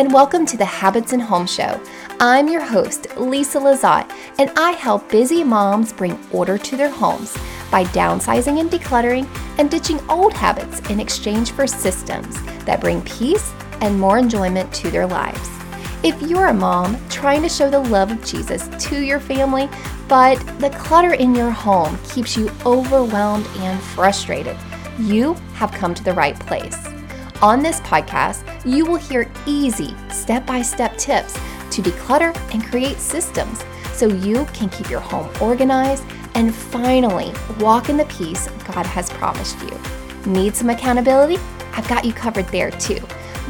and welcome to the Habits and Home Show. I'm your host, Lisa Lizotte, and I help busy moms bring order to their homes by downsizing and decluttering and ditching old habits in exchange for systems that bring peace and more enjoyment to their lives. If you're a mom trying to show the love of Jesus to your family, but the clutter in your home keeps you overwhelmed and frustrated, you have come to the right place. On this podcast, you will hear easy step by step tips to declutter and create systems so you can keep your home organized and finally walk in the peace God has promised you. Need some accountability? I've got you covered there too.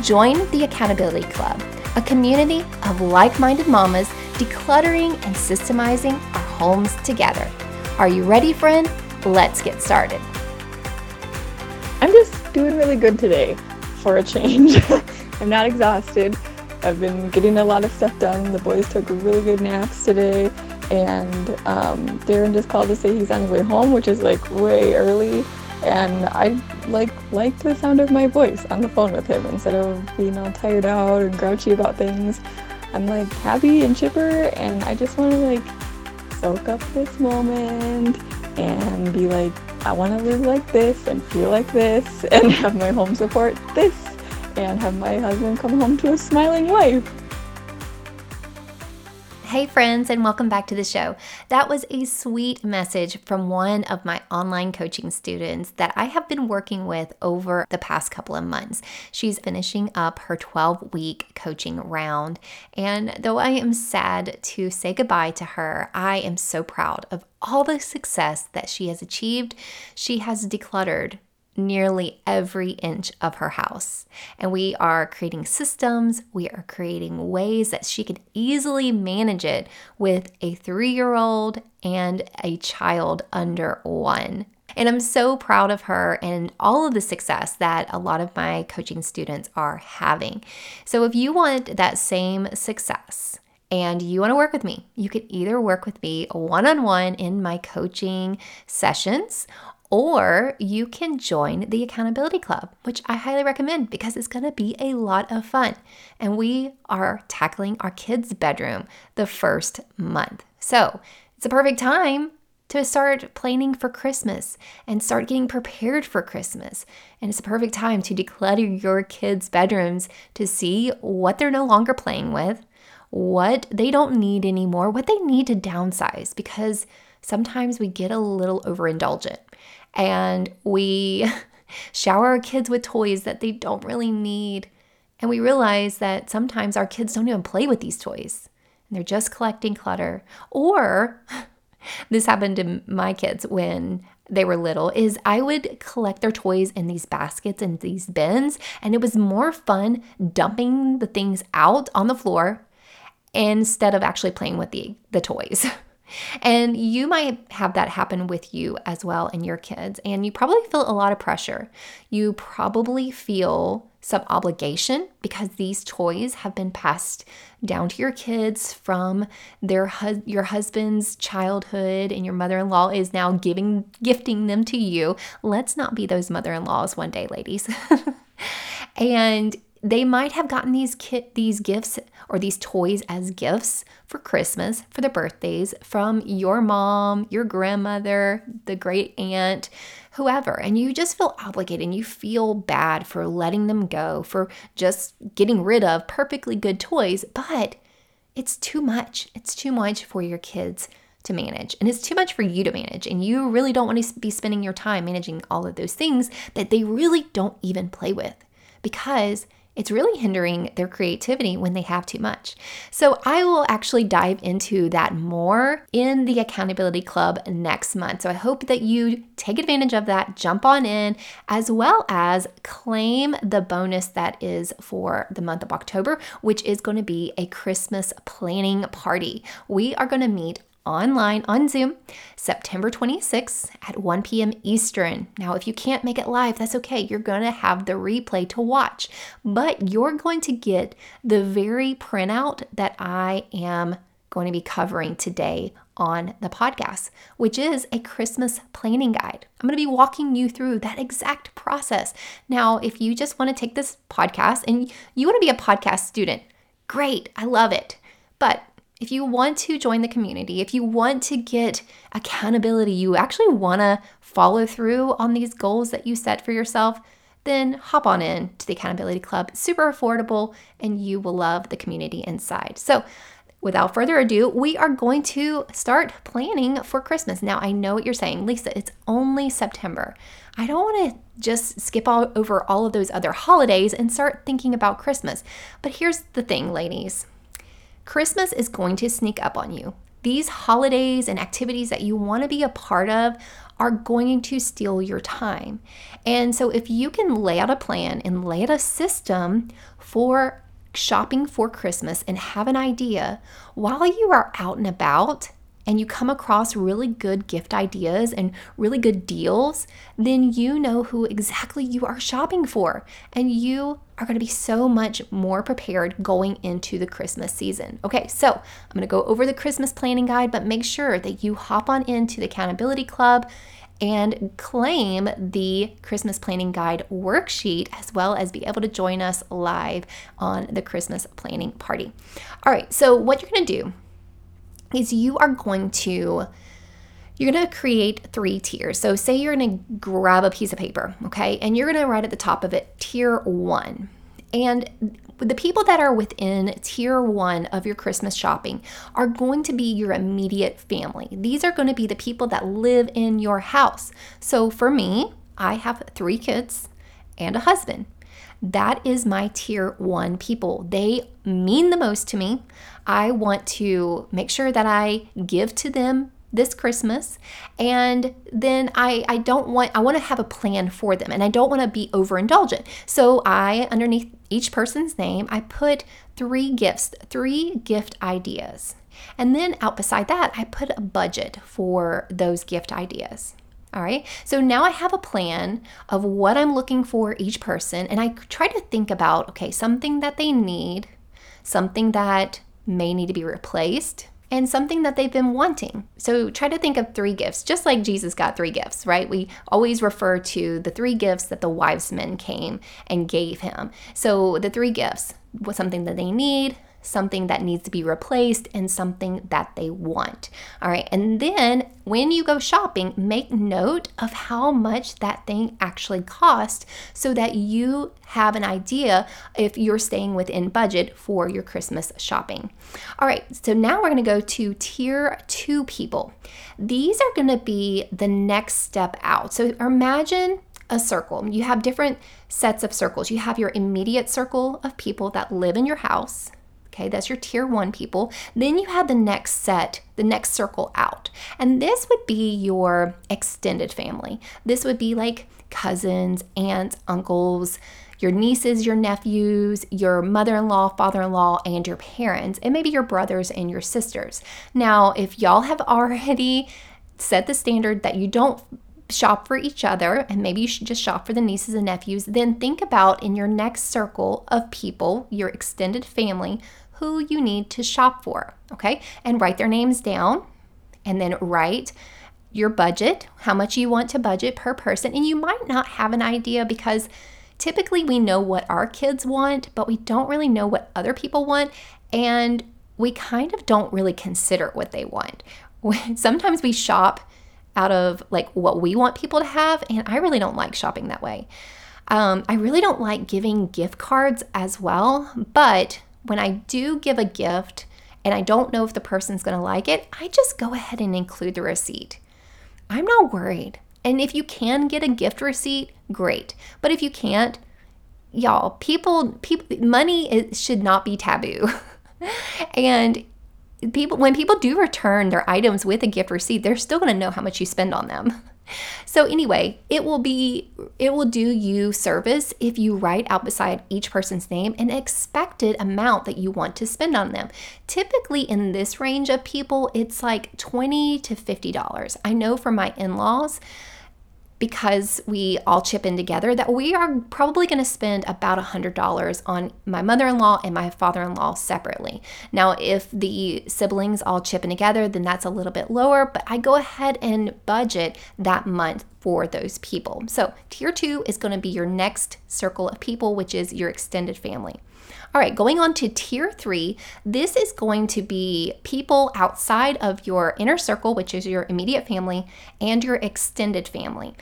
Join the Accountability Club, a community of like minded mamas decluttering and systemizing our homes together. Are you ready, friend? Let's get started. I'm just doing really good today for a change. I'm not exhausted. I've been getting a lot of stuff done. The boys took really good naps today, and um, Darren just called to say he's on his way home, which is like way early. And I like like the sound of my voice on the phone with him instead of being all tired out and grouchy about things. I'm like happy and chipper, and I just want to like soak up this moment and be like, I want to live like this and feel like this and have my home support this and have my husband come home to a smiling wife. Hey, friends, and welcome back to the show. That was a sweet message from one of my online coaching students that I have been working with over the past couple of months. She's finishing up her 12 week coaching round. And though I am sad to say goodbye to her, I am so proud of all the success that she has achieved. She has decluttered nearly every inch of her house. And we are creating systems, we are creating ways that she could easily manage it with a three year old and a child under one. And I'm so proud of her and all of the success that a lot of my coaching students are having. So, if you want that same success, and you want to work with me, you can either work with me one on one in my coaching sessions, or you can join the Accountability Club, which I highly recommend because it's to be a lot of fun. And we are tackling our kids' bedroom the first month. So it's a perfect time to start planning for Christmas and start getting prepared for Christmas. And it's a perfect time to declutter your kids' bedrooms to see what they're no longer playing with, what they don't need anymore, what they need to downsize because sometimes we get a little overindulgent and we shower our kids with toys that they don't really need. And we realize that sometimes our kids don't even play with these toys and they're just collecting clutter. Or this happened to my kids when they were little is I would collect their toys in these baskets and these bins and it was more fun dumping the things out on the floor instead of actually playing with the the toys. And you might have that happen with you as well and your kids. And you probably feel a lot of pressure. You probably feel some obligation because these toys have been passed down to your kids from their your husband's childhood and your mother-in-law is now giving gifting them to you. Let's not be those mother-in-laws one day, ladies. and they might have gotten these kit these gifts or these toys as gifts for Christmas, for the birthdays from your mom, your grandmother, the great aunt, whoever. And you just feel obligated and you feel bad for letting them go, for just getting rid of perfectly good toys, but it's too much. It's too much for your kids to manage. And it's too much for you to manage. And you really don't want to be spending your time managing all of those things that they really don't even play with because it's really hindering their creativity when they have too much. So, I will actually dive into that more in the Accountability Club next month. So, I hope that you take advantage of that, jump on in, as well as claim the bonus that is for the month of October, which is going to be a Christmas planning party. We are going to meet online on Zoom September 26th at 1 p.m. Eastern. Now, if you can't make it live, that's okay. You're going to have the replay to watch, but you're going to get the very printout that I am going to be covering today on the podcast, which is a Christmas planning guide. I'm going to be walking you through that exact process. Now, if you just want to take this podcast and you want to be a podcast student, great, I love it. But if you want to join the community, if you want to get accountability, you actually want to follow through on these goals that you set for yourself, then hop on in to the Accountability Club. Super affordable, and you will love the community inside. So, without further ado, we are going to start planning for Christmas. Now, I know what you're saying, Lisa, it's only September. I don't want to just skip all over all of those other holidays and start thinking about Christmas. But here's the thing, ladies Christmas is going to sneak up on you. These holidays and activities that you want to be a part of are going to steal your time. And so, if you can lay out a plan and lay out a system for shopping for Christmas and have an idea while you are out and about and you come across really good gift ideas and really good deals, then you know who exactly you are shopping for. And you are going to be so much more prepared going into the Christmas season. Okay, so I'm going to go over the Christmas planning guide, but make sure that you hop on into the Accountability Club and claim the Christmas Planning Guide worksheet, as well as be able to join us live on the Christmas Planning Party. All right, so what you're gonna do is you are going to you're to create three tiers. So, say you're to grab a piece of paper, okay, and you're to write at the top of it tier one. And the people that are within tier one of your Christmas shopping are going to be your immediate family. These are going to be the people that live in your house. So for me, I have three kids and a husband. That is my tier one people. They mean the most to me. I want to make sure that I give to them this Christmas. And then I, I don't want, I want to have a plan for them and I don't want to be overindulgent. So I, underneath each person's name, I put three gifts, three gift ideas. And then out beside that, I put a budget for those gift ideas. All right. So now I have a plan of what I'm looking for each person. And I try to think about okay, something that they need, something that may need to be replaced, and something that they've been wanting. So try to think of three gifts, just like Jesus got three gifts, right? We always refer to the three gifts that the wise men came and gave him. So the three gifts was something that they need, something that needs to be replaced, and something that they want. All right. And then when you go shopping, make note of how much that thing actually cost so that you have an idea if you're staying within budget for your Christmas shopping. All right. So now we're going to go to tier two people. These are going to be the next step out. So imagine a circle. You have different sets of circles. You have your immediate circle of people that live in your house. Okay, that's your tier one people. Then you have the next set, the next circle out. And this would be your extended family. This would be like cousins, aunts, uncles, your nieces, your nephews, your mother in law, father in law, and your parents, and maybe your brothers and your sisters. Now, if y'all have already set the standard that you don't shop for each other and maybe you should just shop for the nieces and nephews, then think about in your next circle of people, your extended family, who you need to shop for, okay? And write their names down and then write your budget, how much you want to budget per person. And you might not have an idea because typically we know what our kids want, but we don't really know what other people want. And we kind of don't really consider what they want. Sometimes we shop out of like what we want people to have, and I really don't like shopping that way. Um, I really don't like giving gift cards as well, but when I do give a gift and I don't know if the person's going to like it, I just go ahead and include the receipt. I'm not worried. And if you can get a gift receipt, great. But if you can't, y'all, people people money is, should not be taboo. and people when people do return their items with a gift receipt, they're still going to know how much you spend on them. So anyway, it will be it will do you service if you write out beside each person's name an expected amount that you want to spend on them. Typically in this range of people, it's like 20 to $50. I know for my in-laws, because we all chip in together that we are probably going to spend about $100 on my mother in law and my father in law separately. Now, if the siblings all chip in together, then that's a little bit lower, but I go ahead and budget that month for those people. So, tier two is going to be your next circle of people, which is your extended family. All right, going on to tier three, this is going to be people outside of your inner circle, which is your immediate family, and your extended family.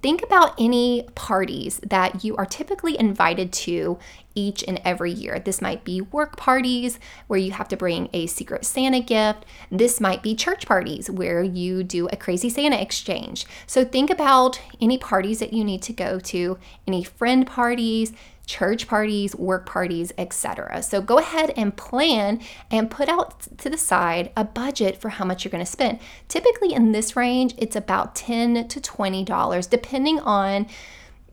Think about any parties that you are typically invited to each and every year. This might be work parties where you have to bring a secret Santa gift. This might be church parties where you do a crazy Santa exchange. So think about any parties that you need to go to, any friend parties, church parties, work parties, etc. So go ahead and plan and put out to the side a budget for how much you're going to spend. Typically in this range, it's about 10 to $20 depending on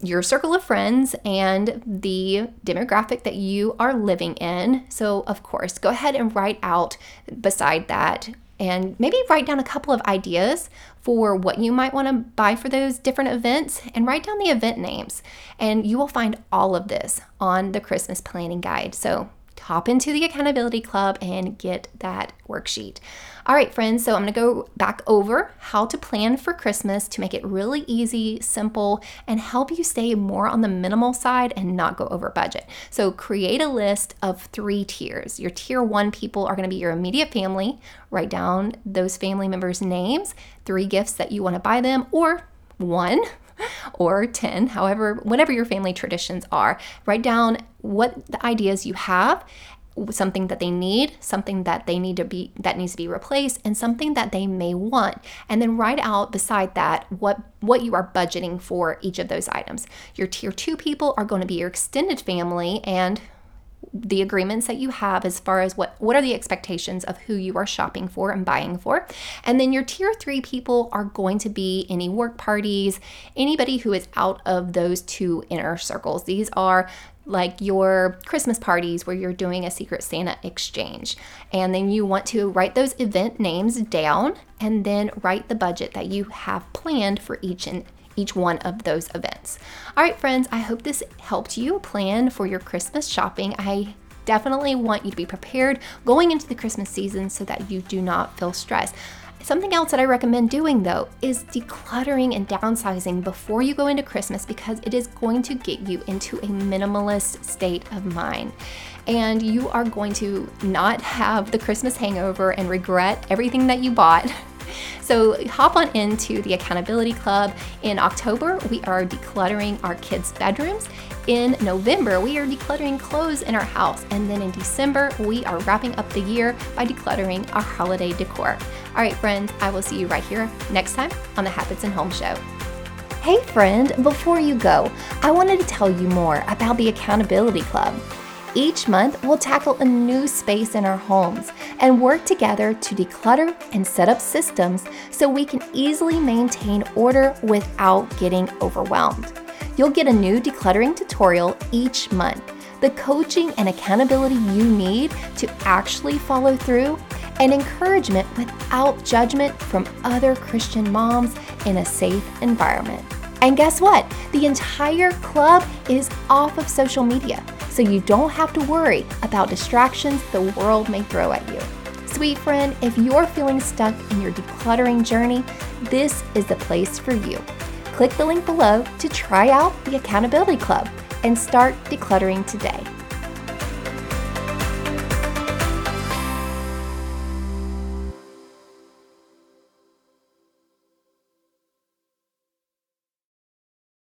your circle of friends and the demographic that you are living in. So, of course, go ahead and write out beside that and maybe write down a couple of ideas for what you might want to buy for those different events and write down the event names. And you will find all of this on the Christmas planning guide. So hop into the accountability club and get that worksheet. All right, friends, so I'm gonna go back over how to plan for Christmas to make it really easy, simple, and help you stay more on the minimal side and not go over budget. So create a list of three tiers. Your tier one people are gonna be your immediate family. Write down those family members' names, three gifts that you wanna buy them, or one or 10, however, whatever your family traditions are. Write down what the ideas you have something that they need, something that they need to be that needs to be replaced and something that they may want. And then write out beside that what what you are budgeting for each of those items. Your tier 2 people are going to be your extended family and the agreements that you have as far as what what are the expectations of who you are shopping for and buying for and then your tier 3 people are going to be any work parties anybody who is out of those two inner circles these are like your Christmas parties where you're doing a secret Santa exchange. And then you want to write those event names down and then write the budget that you have planned for each and each one of those events. All right, friends, I hope this helped you plan for your Christmas shopping. I definitely want you to be prepared going into the Christmas season so that you do not feel stressed. Something else that I recommend doing though is decluttering and downsizing before you go into Christmas because it is going to get you into a minimalist state of mind. And you are going to not have the Christmas hangover and regret everything that you bought So hop on into the Accountability Club. In October, we are decluttering our kids' bedrooms. In November, we are decluttering clothes in our house. And then in December, we are wrapping up the year by decluttering our holiday decor. All right, friends, I will see you right here next time on the Habits and Home Show. Hey, friend, before you go, I wanted to tell you more about the Accountability Club. Each month, we'll tackle a new space in our homes and work together to declutter and set up systems so we can easily maintain order without getting overwhelmed. You'll get a new decluttering tutorial each month, the coaching and accountability you need to actually follow through, and encouragement without judgment from other Christian moms in a safe environment. And guess what? The entire club is off of social media so you don't have to worry about distractions the world may throw at you. Sweet friend, if you're feeling stuck in your decluttering journey, this is the place for you. Click the link below to try out the Accountability Club and start decluttering today.